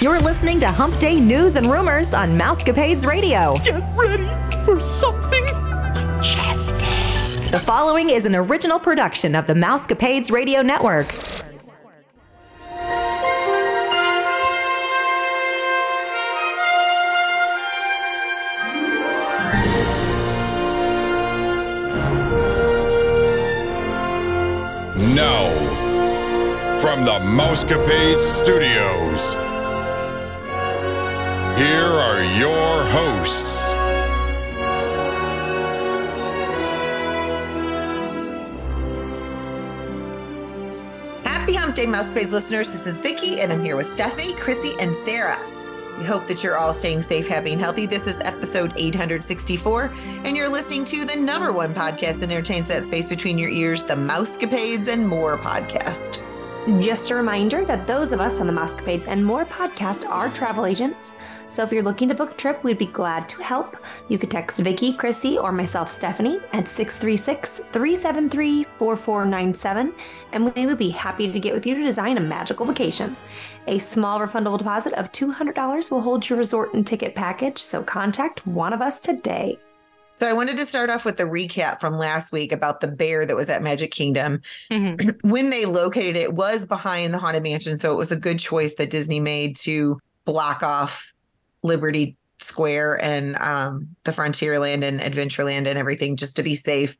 You're listening to Hump Day news and rumors on Mousecapades Radio. Get ready for something majestic. The following is an original production of the Mousecapades Radio Network. Now, from the Mousecapade Studios, here are your hosts. Happy Hump Day Mousecapades listeners. This is Vicki, and I'm here with Stephanie, Chrissy, and Sarah. We hope that you're all staying safe, happy, and healthy. This is episode 864, and you're listening to the number one podcast that entertains that space between your ears, the Mousecapades and More podcast. Just a reminder that those of us on the Mousecapades and More podcast are travel agents. So if you're looking to book a trip, we'd be glad to help. You could text Vicki, Chrissy, or myself, Stephanie, at 636 373 4497, and we would be happy to get with you to design a magical vacation. A small refundable deposit of $200 will hold your resort and ticket package, so contact one of us today. So I wanted to start off with the recap from last week about the bear that was at Magic Kingdom. Mm-hmm. when they located it, it was behind the Haunted Mansion, so it was a good choice that Disney made to block off Liberty Square and um, the Frontierland and Adventureland and everything just to be safe.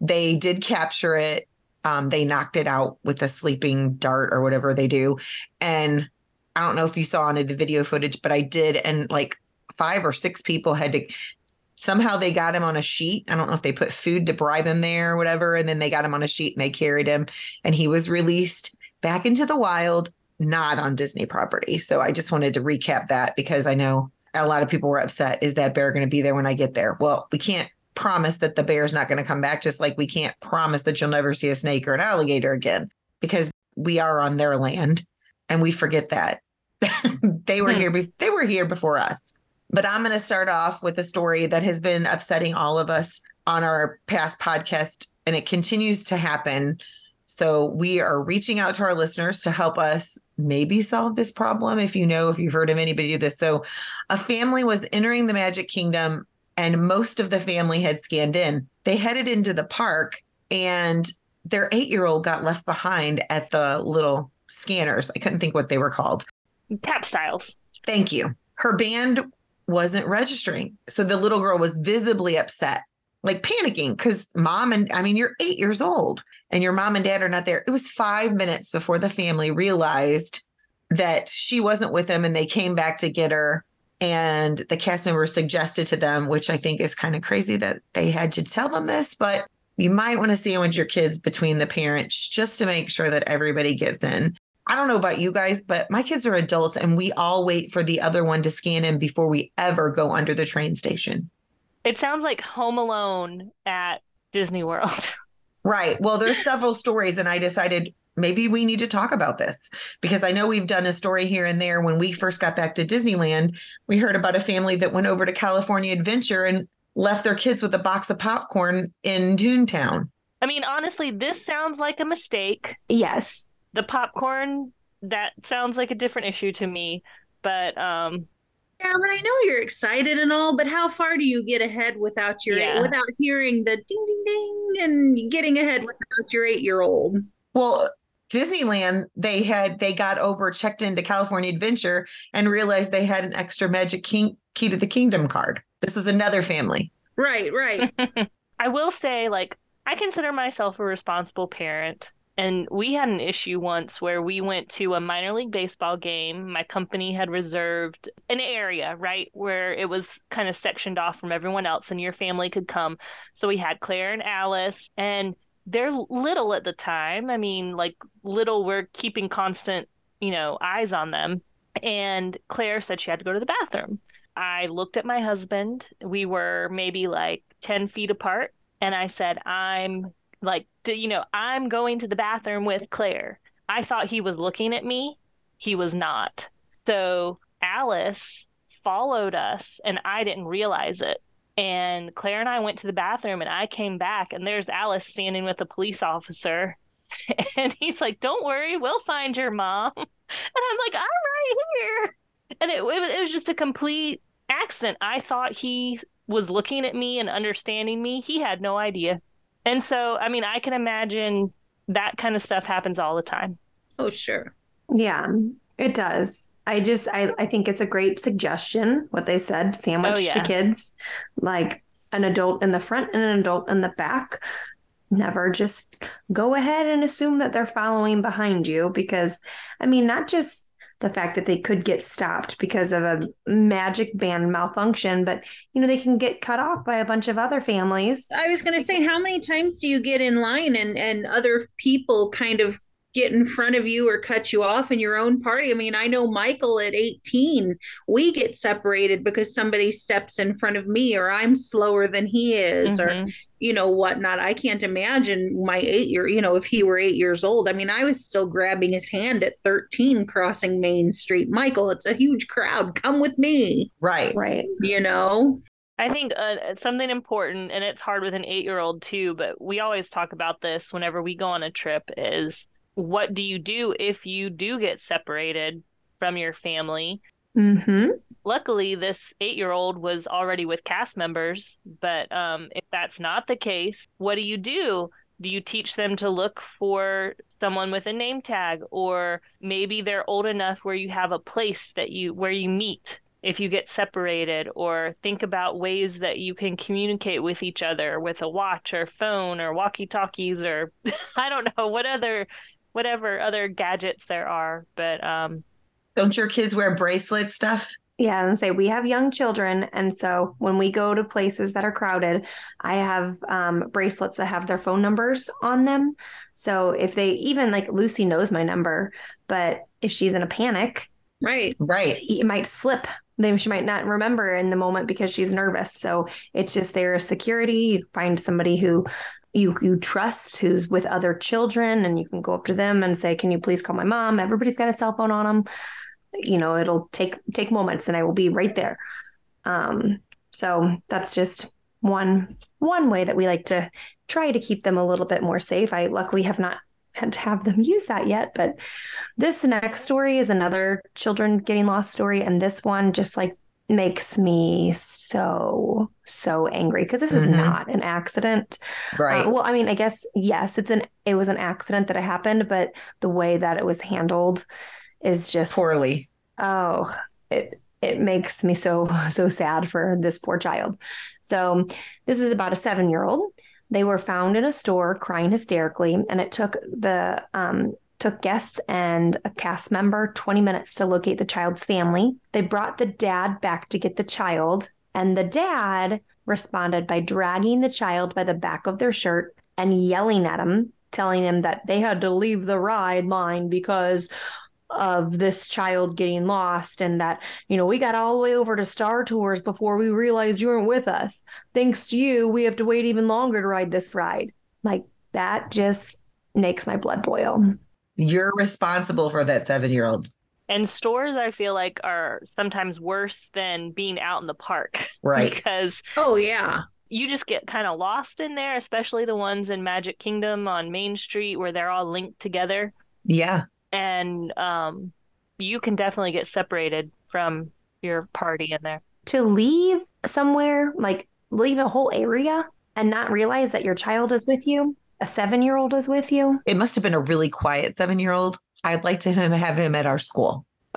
They did capture it. Um, they knocked it out with a sleeping dart or whatever they do. And I don't know if you saw any of the video footage, but I did. And like five or six people had to somehow they got him on a sheet. I don't know if they put food to bribe him there or whatever. And then they got him on a sheet and they carried him and he was released back into the wild, not on Disney property. So I just wanted to recap that because I know a lot of people were upset. Is that bear going to be there when I get there? Well, we can't promise that the bear's not going to come back, just like we can't promise that you'll never see a snake or an alligator again because we are on their land and we forget that. they were Hmm. here be- they were here before us. But I'm going to start off with a story that has been upsetting all of us on our past podcast, and it continues to happen. So we are reaching out to our listeners to help us maybe solve this problem. If you know, if you've heard of anybody do this. So a family was entering the Magic Kingdom, and most of the family had scanned in. They headed into the park, and their eight year old got left behind at the little scanners. I couldn't think what they were called. tapstiles. Thank you. Her band wasn't registering. So the little girl was visibly upset, like panicking because mom and I mean, you're eight years old and your mom and dad are not there. It was five minutes before the family realized that she wasn't with them and they came back to get her. And the cast member suggested to them, which I think is kind of crazy that they had to tell them this, but you might want to sandwich your kids between the parents just to make sure that everybody gets in. I don't know about you guys, but my kids are adults and we all wait for the other one to scan in before we ever go under the train station. It sounds like Home Alone at Disney World. Right. Well, there's several stories, and I decided maybe we need to talk about this because I know we've done a story here and there. When we first got back to Disneyland, we heard about a family that went over to California Adventure and left their kids with a box of popcorn in Toontown. I mean, honestly, this sounds like a mistake. Yes. The popcorn, that sounds like a different issue to me. But um, Yeah, but I know you're excited and all, but how far do you get ahead without your Yeah. without hearing the ding ding ding and getting ahead without your eight year old? Well, Disneyland, they had they got over checked into California Adventure and realized they had an extra Magic King Key to the Kingdom card. This was another family. Right, right. I will say, like, I consider myself a responsible parent. And we had an issue once where we went to a minor league baseball game. My company had reserved an area, right, where it was kind of sectioned off from everyone else and your family could come. So we had Claire and Alice, and they're little at the time. I mean, like, little, we're keeping constant, you know, eyes on them. And Claire said she had to go to the bathroom. I looked at my husband. We were maybe like 10 feet apart. And I said, I'm like, you know, I'm going to the bathroom with Claire. I thought he was looking at me. He was not. So Alice followed us and I didn't realize it. And Claire and I went to the bathroom and I came back and there's Alice standing with a police officer. And he's like, Don't worry, we'll find your mom. And I'm like, I'm right here. And it, it was just a complete accident. I thought he was looking at me and understanding me. He had no idea. And so, I mean, I can imagine that kind of stuff happens all the time. Oh, sure. Yeah, it does. I just I, I think it's a great suggestion what they said sandwich Oh, yeah. to kids like an adult in the front and an adult in the back never just go ahead and assume that they're following behind you because I mean not just the fact that they could get stopped because of a magic band malfunction but you know they can get cut off by a bunch of other families. I was going to say, how many times do you get in line and and other people kind of get in front of you or cut you off in your own party? I mean, I know Michael at 18, we get separated because somebody steps in front of me or I'm slower than he is or Mhm. you know whatnot. I can't imagine my eight year, you know, if he were eight years old. I mean, I was still grabbing his hand at 13 crossing Main Street. Michael, it's a huge crowd. Come with me, Right. right you know? I think uh, something important, and it's hard with an eight year old too, but we always talk about this whenever we go on a trip is what do you do if you do get separated from your family? mhm Luckily, this eight year old was already with cast members, but um, if that's not the case, what do you do? Do you teach them to look for someone with a name tag, or maybe they're old enough where you have a place that you where you meet if you get separated, or think about ways that you can communicate with each other with a watch or phone or walkie talkies or I don't know what other whatever other gadgets there are, but um, Don't your kids wear bracelet stuff? Yeah, and say we have young children, and so when we go to places that are crowded, I have um, bracelets that have their phone numbers on them. So if they even like Lucy knows my number, but if she's in a panic, Right. Right. it might slip. Then she might not remember in the moment because she's nervous. So it's just there as security. You find somebody who you you trust who's with other children, and you can go up to them and say, "Can you please call my mom?" Everybody's got a cell phone on them. You know, it'll take take moments, and I will be right there. Um, so that's just one one way that we like to try to keep them a little bit more safe. I luckily have not had to have them use that yet, but this next story is another children getting lost story, and this one just like makes me so so angry because this is Mhm. not an accident. Right. Uh, well, I mean, I guess yes, it's an it was an accident that it happened, but the way that it was handled is just Poorly. oh it it makes me so so sad for this poor child so this is about a seven year old they were found in a store crying hysterically and it took the um took guests and a cast member 20 minutes to locate the child's family. They brought the dad back to get the child and the dad responded by dragging the child by the back of their shirt and yelling at him telling him that they had to leave the ride line because of this child getting lost and that you know we got all the way over to star tours before we realized you weren't with us. Thanks to you we have to wait even longer to ride this ride. Like that just makes my blood boil You're responsible for that seven year old. And stores, I feel like, are sometimes worse than being out in the park. Right. because Oh, yeah. you just get kind of lost in there, especially the ones in Magic Kingdom on Main Street where they're all linked together. Yeah. And um, you can definitely get separated from your party in there. to leave somewhere like leave a whole area and not realize that your child is with you a seven year old is with you It must have been a really quiet seven year old. I'd like to him have him at our school.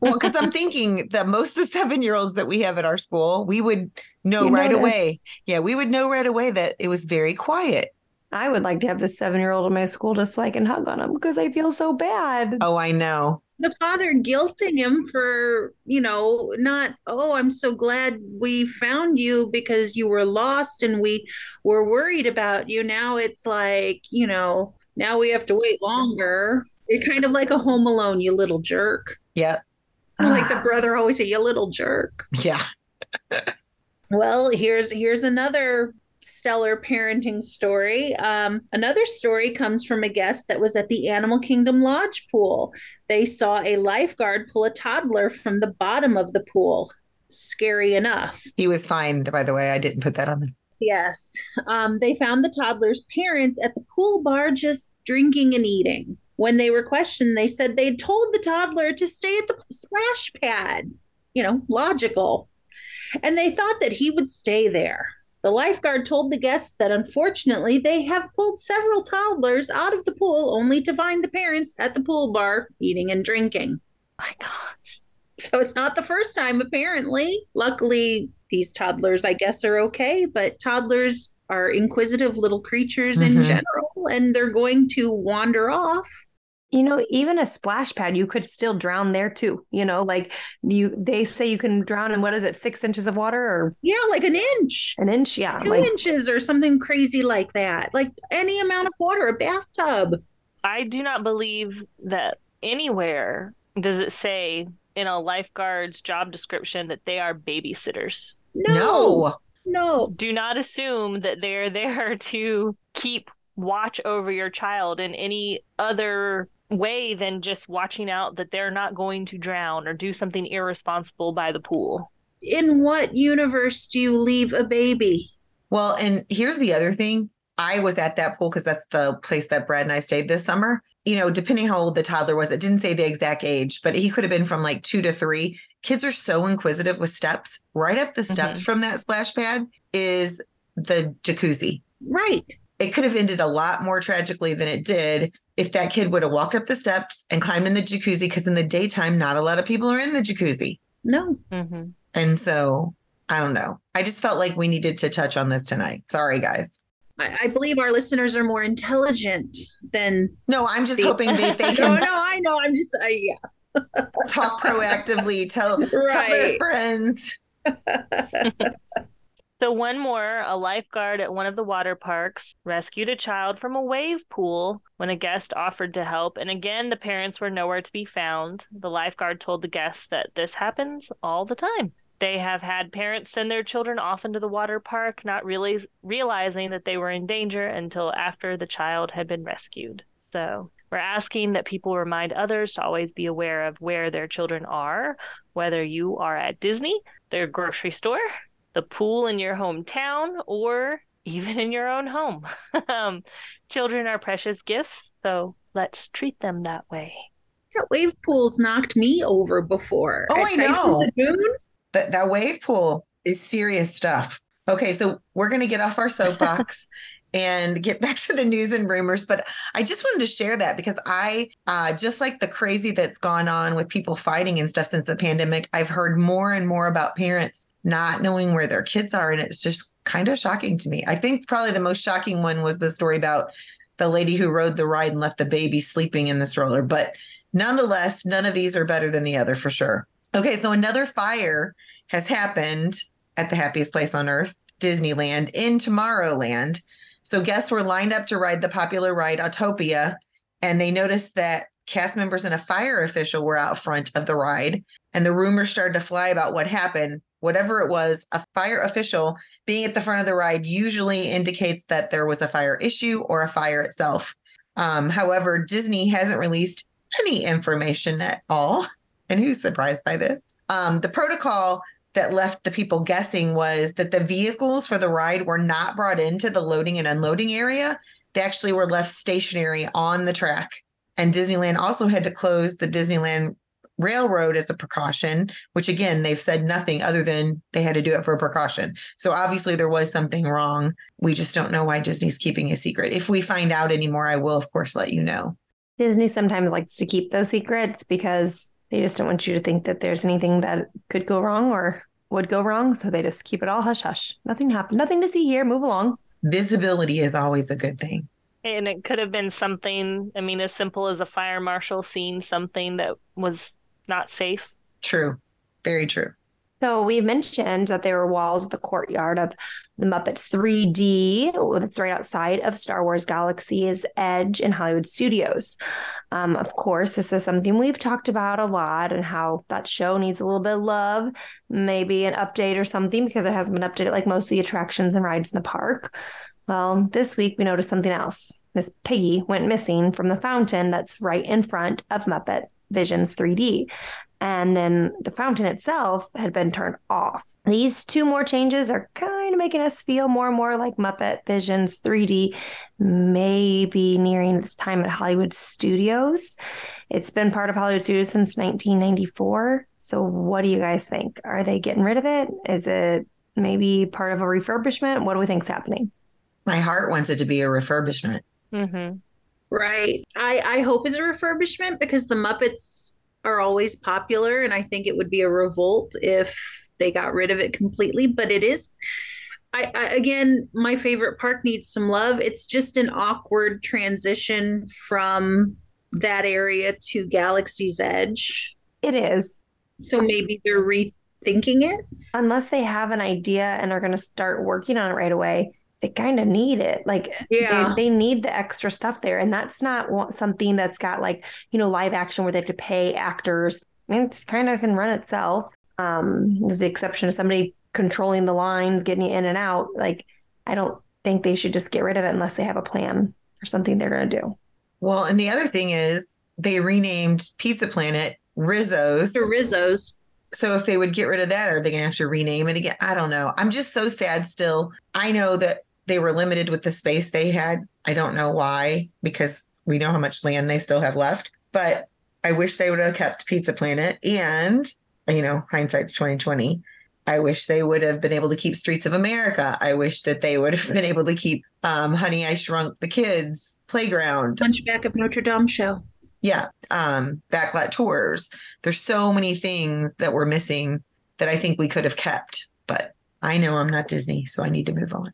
Well, because I'm thinking that most of the seven year olds that we have at our school, we would know You right notice. away. Yeah, we would know right away that it was very quiet. i would like to have this seven year old in my school just so i can hug on him because i feel so bad Oh, I know. The father guilting him for, you know, not, oh, I'm so glad we found you because you were lost and we were worried about you. Now it's like, you know, now we have to wait longer. You're kind of like a home alone, you little jerk. Yeah. Like the brother always say, you little jerk. Yeah. Well, here's here's another stellar parenting story. Um, another story comes from a guest that was at the Animal Kingdom Lodge pool. They saw a lifeguard pull a toddler from the bottom of the pool. Scary enough. He was fine, by the way. I didn't put that on there. Yes. Um, they found the toddler's parents at the pool bar just drinking and eating. When they were questioned, they said they'd told the toddler to stay at the splash pad. You know, logical. And they thought that he would stay there. The lifeguard told the guests that unfortunately they have pulled several toddlers out of the pool only to find the parents at the pool bar eating and drinking. My gosh. So it's not the first time, apparently. Luckily, these toddlers, I guess, are okay, but toddlers are inquisitive little creatures in Mhm. general, and they're going to wander off. You know, even a splash pad, you could still drown there too. You know, like you they say you can drown in what is it, six inches of water or Yeah, like an inch, an inch? Yeah. two Like inches, or something crazy like that. Like any amount of water, a bathtub. I do not believe that anywhere does it say in a lifeguard's job description that they are babysitters. No, No. no. Do not assume that they're there to keep watch over your child in any other way than just watching out that they're not going to drown or do something irresponsible by the pool. In what universe do you leave a baby? Well, and here's the other thing. I was at that pool because that's the place that Brad and I stayed this summer. You know, depending how old the toddler was, it didn't say the exact age, but he could have been from like two to three. Kids are so inquisitive with steps. Right up the steps mm-hmm. from that splash pad is the jacuzzi. Right. It could have ended a lot more tragically than it did if that kid would have walked up the steps and climbed in the jacuzzi because in the daytime, not a lot of people are in the jacuzzi. No. hmm And so I don't know. I just felt like we needed to touch on this tonight. Sorry, guys. I, I believe our listeners are more intelligent than. No, I'm just The- hoping that they No, can no, I know. I'm just, I, yeah. talk proactively, tell, tell their friends. So, one more a lifeguard at one of the water parks rescued a child from a wave pool when a guest offered to help. And again, the parents were nowhere to be found. The lifeguard told the guests that this happens all the time. They have had parents send their children off into the water park, not really realizing that they were in danger until after the child had been rescued. So, we're asking that people remind others to always be aware of where their children are, whether you are at Disney, their grocery store, the pool in your hometown or even in your own home. um, children are precious gifts, so let's treat them that way. That wave pool's knocked me over before. Oh, At I know. Lagoon. That that wave pool is serious stuff. Okay, so we're gonna get off our soapbox and get back to the news and rumors. But I just wanted to share that because I uh, just like the crazy that's gone on with people fighting and stuff since the pandemic. I've heard more and more about parents not knowing where their kids are, and it's just kind of shocking to me. I think probably the most shocking one was the story about the lady who rode the ride and left the baby sleeping in the stroller. But nonetheless, none of these are better than the other for sure. Okay, so another fire has happened at the happiest place on earth, Disneyland, in Tomorrowland. So guests were lined up to ride the popular ride Autopia, and they noticed that cast members and a fire official were out front of the ride. And the rumors started to fly about what happened. Whatever it was, a fire official being at the front of the ride usually indicates that there was a fire issue or a fire itself. Um, however, Disney hasn't released any information at all. And who's surprised by this? Um, the protocol that left the people guessing was that the vehicles for the ride were not brought into the loading and unloading area. They actually were left stationary on the track. And Disneyland also had to close the Disneyland Railroad as a precaution, which again, they've said nothing other than they had to do it for a precaution. So obviously there was something wrong. We just don't know why Disney's keeping a secret. If we find out anymore, I will, of course, let you know. Disney sometimes likes to keep those secrets because they just don't want you to think that there's anything that could go wrong or would go wrong. So they just keep it all hush hush. Nothing happened. Nothing to see here. Move along. Visibility is always a good thing. And it could have been something, I mean, as simple as a fire marshal seeing something that was not safe. True. Very true. So we mentioned that there were walls of the courtyard of the Muppets 3D that's right outside of Star Wars Galaxy's Edge in Hollywood Studios. Um, of course, this is something we've talked about a lot and how that show needs a little bit of love, maybe an update or something because it hasn't been updated like most of the attractions and rides in the park. Well, this week we noticed something else. Miss Piggy went missing from the fountain that's right in front of Muppet Visions 3D and then the fountain itself had been turned off. These two more changes are kind kind of making us feel more and more like Muppet Visions 3D, maybe nearing its time at Hollywood Studios. It's been part of Hollywood Studios since 1994. So, what do you guys think? Are they getting rid of it? Is it maybe part of a refurbishment? What do we think's happening? My heart wants it to be a refurbishment. Mm-hmm. Right. I, I hope it's a refurbishment because the Muppets are always popular, and I think it would be a revolt if they got rid of it completely. But it is, I, I again, my favorite park needs some love. It's just an awkward transition from that area to Galaxy's Edge. It is. So maybe they're rethinking it. Unless they have an idea and are going to start working on it right away, they kind of need it. Like, Yeah. they, they need the extra stuff there. And that's not wa- something that's got like, you know, live action where they have to pay actors. I mean, it's kind of can run itself. Um, with the exception of somebody controlling the lines, getting you in and out. Like, I don't think they should just get rid of it unless they have a plan for something they're going to do. Well, and the other thing is they renamed Pizza Planet Rizzo's. The Rizzos. So if they would get rid of that, are they going to have to rename it again? I don't know. I'm just so sad still. I know that they were limited with the space they had. I don't know why, because we know how much land they still have left. But I wish they would have kept Pizza Planet. And, you know, hindsight's 2020. I wish they would have been able to keep Streets of America. I wish that they would have been able to keep um, Honey, I Shrunk the Kids Playground. Hunchback of Notre Dame show. Yeah. Um, backlot tours. There's so many things that we're missing that I think we could have kept. But I know I'm not Disney, so I need to move on.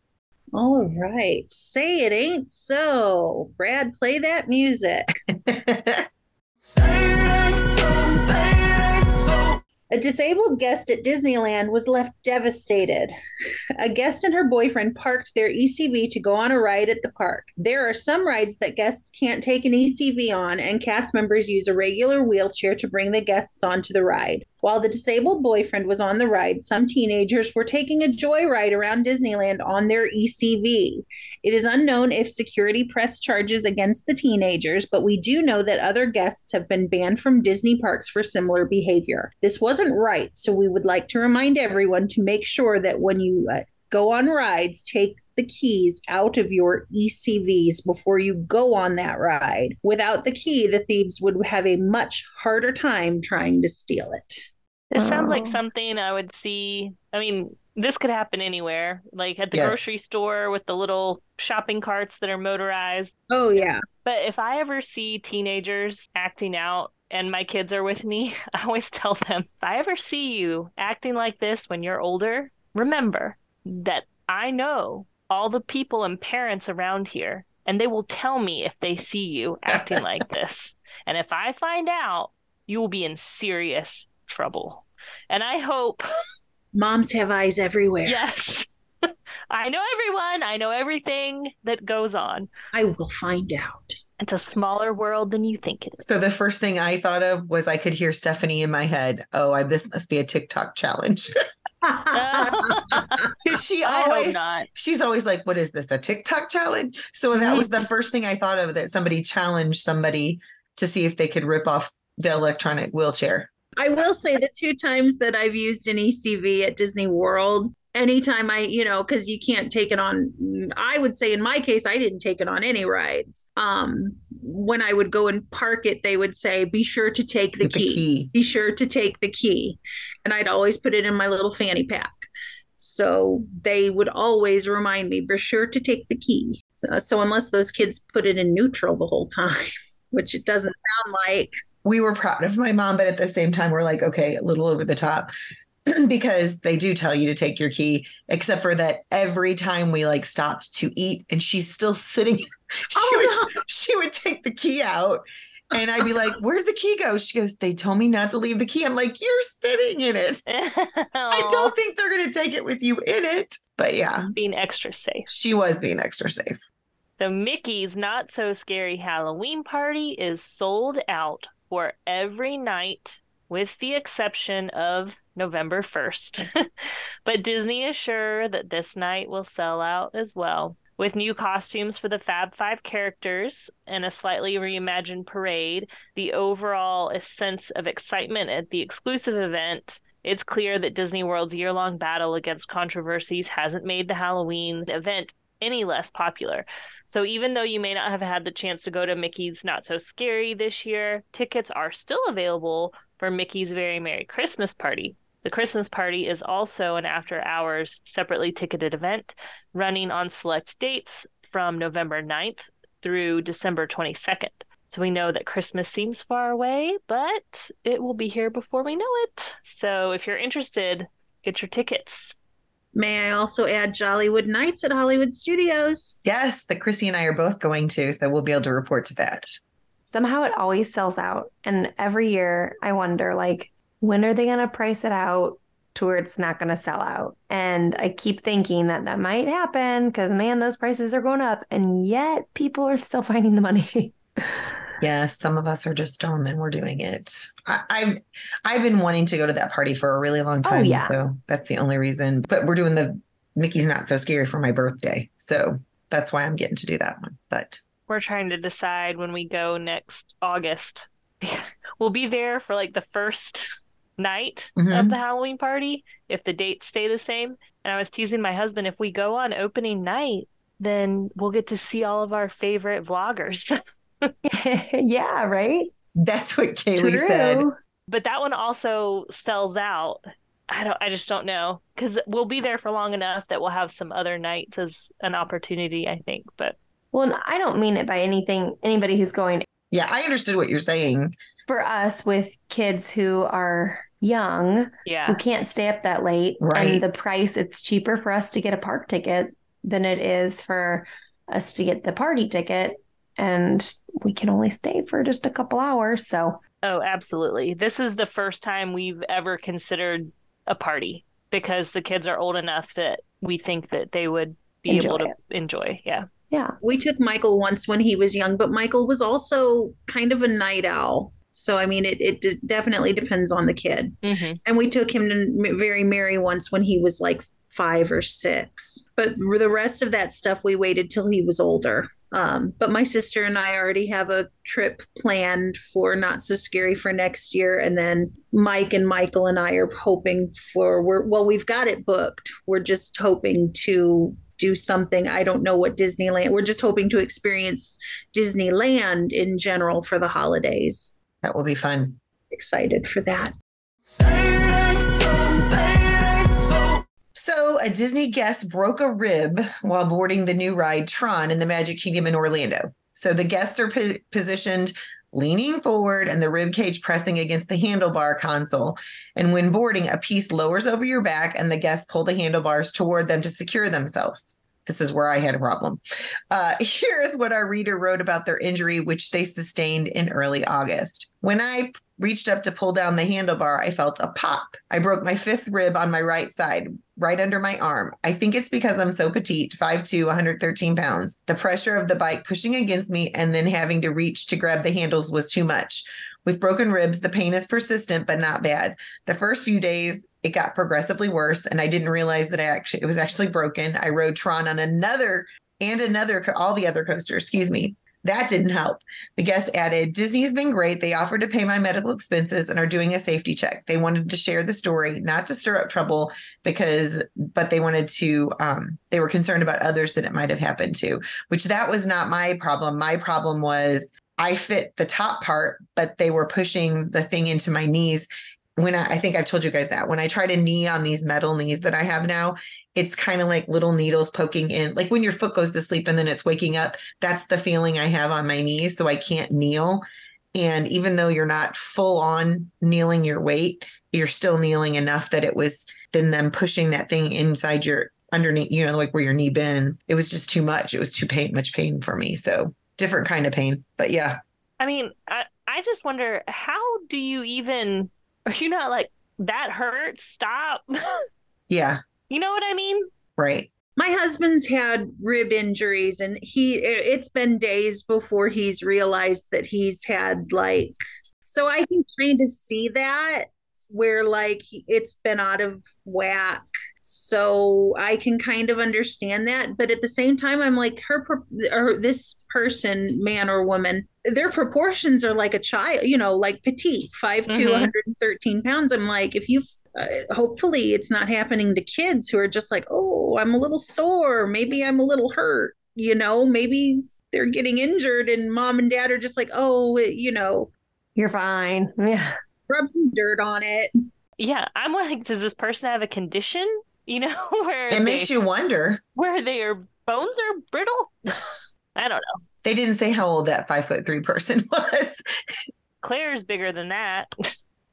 All right. Say it ain't so. Brad, play that music. A disabled guest at Disneyland was left devastated. A guest and her boyfriend parked their ECV to go on a ride at the park. There are some rides that guests can't take an ECV on, and cast members use a regular wheelchair to bring the guests onto the ride. While the disabled boyfriend was on the ride, some teenagers were taking a joyride around Disneyland on their ECV. It is unknown if security pressed charges against the teenagers, but we do know that other guests have been banned from Disney parks for similar behavior. This wasn't right, so we would like to remind everyone to make sure that when you uh, go on rides, take the keys out of your ECVs before you go on that ride. Without the key, the thieves would have a much harder time trying to steal it. This sounds like Oh. something I would see. I mean, this could happen anywhere, like at the Yes. grocery store with the little shopping carts that are motorized. Oh, yeah. But if I ever see teenagers acting out and my kids are with me, I always tell them if I ever see you acting like this when you're older, remember that I know all the people and parents around here, and they will tell me if they see you acting like this. And if I find out, you will be in serious trouble. And I hope, Moms have eyes everywhere. yes, I know everyone, I know everything that goes on. I will find out. It's a smaller world than you think it is. so the first thing I thought of was I could hear Stephanie in my head. Oh, I, this must be a TikTok challenge. 'Cause she I hope always not. she's always like, "What is this? A TikTok challenge?" So that was Mm-hmm. the first thing I thought of that somebody challenged somebody to see if they could rip off the electronic wheelchair. I will say the two times that I've used an ECV at Disney World, anytime I, you know, because you can't take it on, I would say in my case, I didn't take it on any rides. Um, when I would go and park it, they would say, be sure to take the the key. key. Be sure to take the key. And I'd always put it in my little fanny pack. So they would always remind me, be sure to take the key. Uh, so unless those kids put it in neutral the whole time, which it doesn't sound like. We were proud of my mom, but at the same time, we're like, okay, a little over the top because they do tell you to take your key, except for that every time we like stopped to eat and she's still sitting, she, Oh, would, she would take the key out. And I'd be like, where'd the key go? She goes, they told me not to leave the key. I'm like, you're sitting in it. I don't think they're going to take it with you in it. But yeah, being extra safe. she was being extra safe. The Mickey's Not So Scary Halloween Party is sold out for every night, with the exception of November 1st. but Disney is sure that this night will sell out as well. With new costumes for the Fab Five characters and a slightly reimagined parade, the overall sense of excitement at the exclusive event It's clear that Disney World's year long battle against controversies hasn't made the Halloween event any less popular. So even though you may not have had the chance to go to Mickey's Not So Scary this year, tickets are still available for Mickey's Very Merry Christmas Party. The Christmas Party is also an after hours separately ticketed event running on select dates from November 9th through December 22nd. So we know that Christmas seems far away, but it will be here before we know it. So if you're interested, get your tickets. May I also add Jollywood Nights at Hollywood Studios? Yes, that Chrissy and I are both going to, so we'll be able to report to that. Somehow it always sells out. And every year I wonder, like, when are they going to price it out to where it's not going to sell out? And I keep thinking that that might happen because, man, those prices are going up. And yet people are still finding the money. Yeah, some of us are just dumb and we're doing it. I, I've I've been wanting to go to that party for a really long time. Oh, time. yeah. So that's the only reason. But we're doing the Mickey's Not So Scary for my birthday. So that's why I'm getting to do that one. But We're trying to decide when we go next August. we'll be there for like the first night of Mhm. the Halloween party if the dates stay the same. And I was teasing my husband if we go on opening night, then we'll get to see all of our favorite vloggers. yeah, right? that's what Kaylee said. But that one also sells out. I don't I just don't know cuz we'll be there for long enough that we'll have some other nights as an opportunity, I think. But Well, I don't mean it by anything, anybody who's going Yeah, I understood what you're saying. for us with kids who are young, yeah. who can't stay up that late. Right. And the price, it's cheaper for us to get a park ticket than it is for us to get the party ticket. And we can only stay for just a couple hours. So, Oh, absolutely. This is the first time we've ever considered a party because the kids are old enough that we think that they would be Enjoy able to it. enjoy. Yeah. yeah. We took Michael once when he was young, but Michael was also kind of a night owl. So, I mean, it, it definitely depends on the kid. hmm And we took him to Very Merry once when he was like five or six. But the rest of that stuff, we waited till he was older. Um, but my sister and I already have a trip planned for Not So Scary for next year. And then Mike and Michael and I are hoping for, we're, well, we've got it booked. We're just hoping to do something. I don't know what Disneyland, we're just hoping to experience Disneyland in general for the holidays. That will be fun. Excited for that. So, a Disney guest broke a rib while boarding the new ride Tron in the Magic Kingdom in Orlando. So, the guests are po- positioned leaning forward and the rib cage pressing against the handlebar console. And when boarding, a piece lowers over your back and the guests pull the handlebars toward them to secure themselves. This is where I had a problem. Uh, here is what our reader wrote about their injury, which they sustained in early August. When I reached up to pull down the handlebar, I felt a pop. I broke my fifth rib on my right side, right under my arm. I think it's because I'm so petite, 5'2, 113 pounds. The pressure of the bike pushing against me and then having to reach to grab the handles was too much. With broken ribs, the pain is persistent but not bad. The first few days, it got progressively worse, and I didn't realize that I actually it was actually broken. I rode Tron on another and another all the other coasters. Excuse me. That didn't help. The guest added, Disney's been great. They offered to pay my medical expenses and are doing a safety check. They wanted to share the story, not to stir up trouble, because, but they wanted to, um, they were concerned about others that it might have happened to, which that was not my problem. My problem was I fit the top part, but they were pushing the thing into my knees. When I, I think I've told you guys that when I try to knee on these metal knees that I have now, it's kind of like little needles poking in, like when your foot goes to sleep and then it's waking up. That's the feeling I have on my knees. So I can't kneel. And even though you're not full on kneeling your weight, you're still kneeling enough that it was then them pushing that thing inside your underneath, you know, like where your knee bends. It was just too much. It was too pain, much pain for me. So different kind of pain. But yeah, I mean, I, I just wonder how do you even are you not like that hurts? Stop. yeah, you know what I mean? right. my husband's had rib injuries and he it- it's been days before he's realized that he's had like so i can kind of see that where like it's been out of whack. So I can kind of understand that, but at the same time I'm like her or this person, man or woman, their proportions are like a child, you know, like petite, 5 to mm-hmm. 113 pounds. I'm like if you uh, hopefully it's not happening to kids who are just like, "Oh, I'm a little sore, maybe I'm a little hurt." You know, maybe they're getting injured and mom and dad are just like, "Oh, you know, you're fine." Yeah rub some dirt on it. Yeah, I'm like, does this person have a condition? You know, where it they, makes you wonder where their bones are brittle. I don't know. They didn't say how old that five foot three person was. Claire's bigger than that.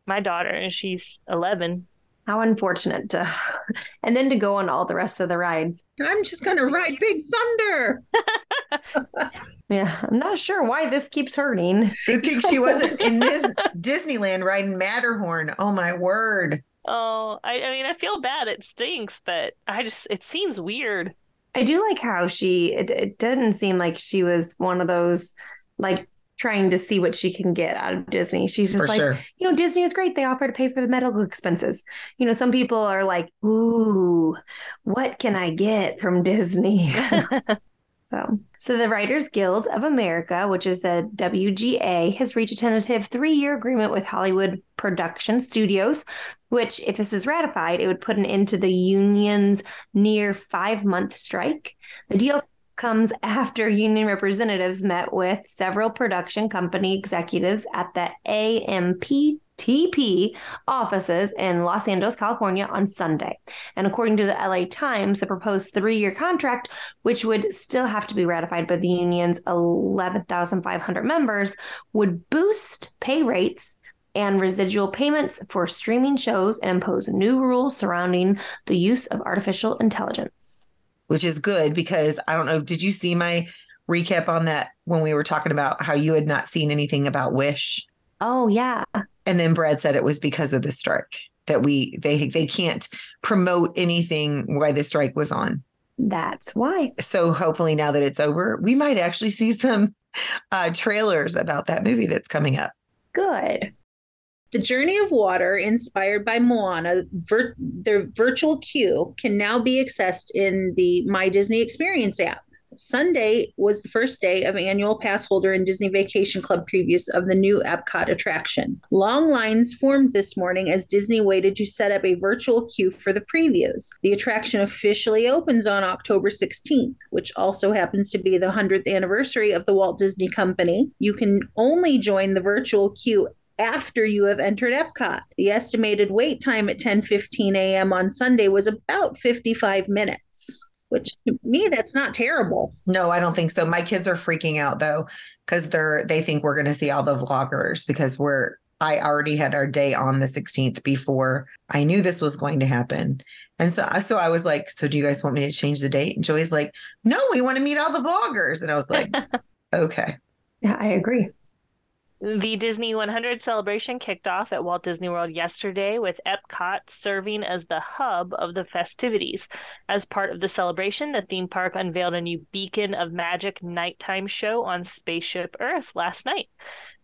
My daughter, and she's eleven. How unfortunate to, and then to go on all the rest of the rides. I'm just gonna ride Big Thunder. Yeah, I'm not sure why this keeps hurting. I think she wasn't in this Disneyland riding Matterhorn. Oh my word. Oh, I, I mean, I feel bad. It stinks, but I just, it seems weird. I do like how she, it, it didn't seem like she was one of those like trying to see what she can get out of Disney. She's just for like, sure. you know, Disney is great. They offer to pay for the medical expenses. You know, some people are like, ooh, what can I get from Disney? So, so the Writers Guild of America, which is the WGA, has reached a tentative three-year agreement with Hollywood Production Studios, which, if this is ratified, it would put an end to the union's near five-month strike. The deal comes after union representatives met with several production company executives at the AMP TP offices in Los Angeles, California on Sunday. And according to the LA Times, the proposed three year contract, which would still have to be ratified by the union's 11,500 members, would boost pay rates and residual payments for streaming shows and impose new rules surrounding the use of artificial intelligence. Which is good because I don't know, did you see my recap on that when we were talking about how you had not seen anything about Wish? Oh, yeah. And then Brad said it was because of the strike that we they they can't promote anything why the strike was on. That's why. So hopefully now that it's over, we might actually see some uh, trailers about that movie that's coming up. Good. The Journey of Water, inspired by Moana, vir- their virtual queue can now be accessed in the My Disney Experience app. Sunday was the first day of annual pass holder and Disney Vacation Club previews of the new Epcot attraction. Long lines formed this morning as Disney waited to set up a virtual queue for the previews. The attraction officially opens on October 16th, which also happens to be the 100th anniversary of the Walt Disney Company. You can only join the virtual queue after you have entered Epcot. The estimated wait time at 10:15 a.m. on Sunday was about 55 minutes which to me that's not terrible. No, I don't think so. My kids are freaking out though because they're they think we're going to see all the vloggers because we're I already had our day on the 16th before I knew this was going to happen. And so uh, so I was like, so do you guys want me to change the date? And Joey's like, "No, we want to meet all the vloggers." And I was like, "Okay." Yeah, I agree. The Disney 100 celebration kicked off at Walt Disney World yesterday with Epcot serving as the hub of the festivities. As part of the celebration, the theme park unveiled a new Beacon of Magic nighttime show on Spaceship Earth last night.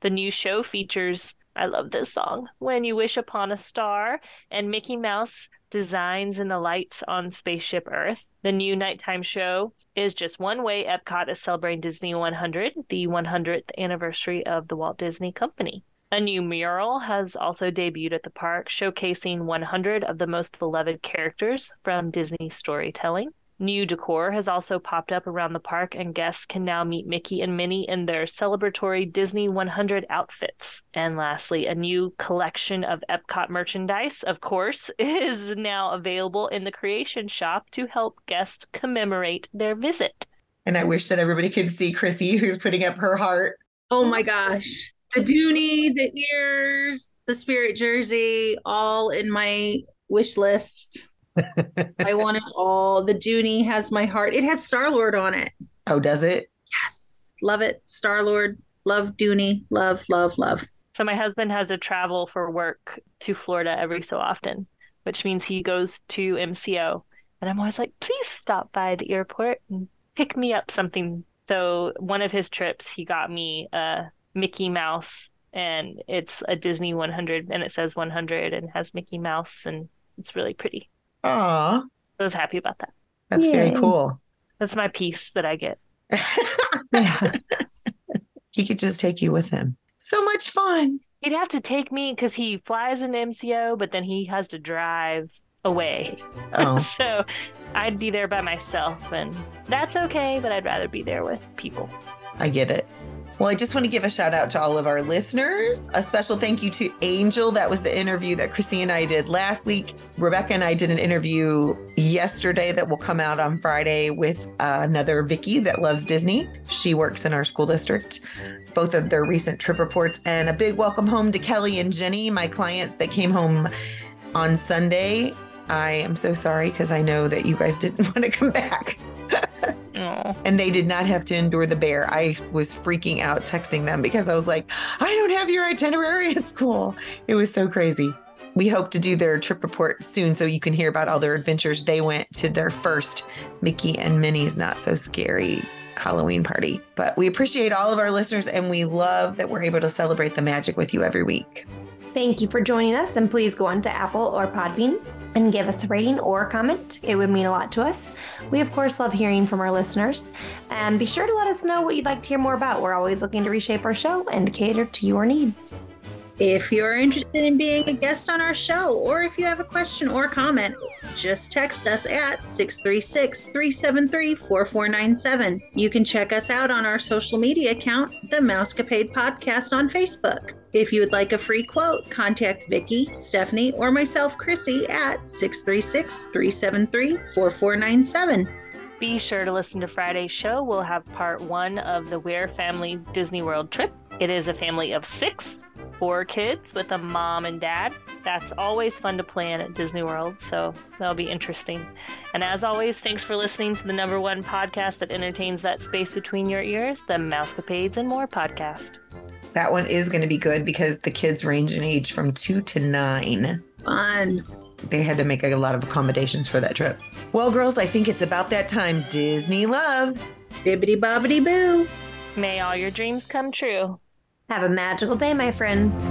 The new show features, I love this song, When You Wish Upon a Star, and Mickey Mouse designs in the lights on Spaceship Earth. The new nighttime show is just one way Epcot is celebrating Disney 100, the 100th anniversary of the Walt Disney Company. A new mural has also debuted at the park, showcasing 100 of the most beloved characters from Disney storytelling. New decor has also popped up around the park, and guests can now meet Mickey and Minnie in their celebratory Disney 100 outfits. And lastly, a new collection of Epcot merchandise, of course, is now available in the Creation Shop to help guests commemorate their visit. And I wish that everybody could see Chrissy, who's putting up her heart. Oh my gosh. The Dooney, the ears, the spirit jersey, all in my wish list. I want it all. The Dooney has my heart. It has Star Lord on it. Oh, does it? Yes. Love it. Star Lord. Love Dooney. Love, love, love. So my husband has to travel for work to Florida every so often, which means he goes to MCO. And I'm always like, please stop by the airport and pick me up something. So one of his trips, he got me a Mickey Mouse and it's a Disney 100, and it says 100 and has Mickey Mouse, and it's really pretty. Aw, I was happy about that. that's very cool. That's my piece that I get. Yeah. he could just take you with him. So much fun. He'd have to take me because he flies in MCO, but then he has to drive away. Oh, So I'd be there by myself, and that's okay, but I'd rather be there with people. I get it. Well, I just want to give a shout out to all of our listeners. A special thank you to Angel. That was the interview that Chrissy and I did last week. Rebecca and I did an interview yesterday that will come out on Friday with uh, another Vicky that loves Disney. She works in our school district. Both of their recent trip reports, and a big welcome home to Kelly and Jenny, my clients that came home on Sunday. I am so sorry because I know that you guys didn't want to come back. And they did not have to endure the bear. I was freaking out texting them because I was like, I don't have your itinerary at school. It was so crazy. We hope to do their trip report soon so you can hear about all their adventures. They went to their first Mickey and Minnie's Not So Scary Halloween party. But we appreciate all of our listeners and we love that we're able to celebrate the magic with you every week. Thank you for joining us, and please go on to Apple or Podbean and give us a rating or a comment. It would mean a lot to us. We, of course, love hearing from our listeners. And be sure to let us know what you'd like to hear more about. We're always looking to reshape our show and cater to your needs. If you're interested in being a guest on our show, or if you have a question or comment, just text us at 636 373 4497. You can check us out on our social media account, the Mousecapade Podcast on Facebook. If you would like a free quote, contact Vicky, Stephanie, or myself, Chrissy, at 636 373 4497. be sure to listen to Friday's show. We'll have part one of the Ware family Disney World trip. It is a family of six, four kids with a mom and dad. That's always fun to plan at Disney World, so that'll be interesting. And as always, thanks for listening to the number one podcast that entertains that space between your ears, the Mousecapades and More podcast. That one is going to be good because the kids range in age from two to nine. Fun. they had to make a lot of accommodations for that trip. Well, girls, I think it's about that time. Disney love. Bibbity bobbity boo. May all your dreams come true. Have a magical day, my friends.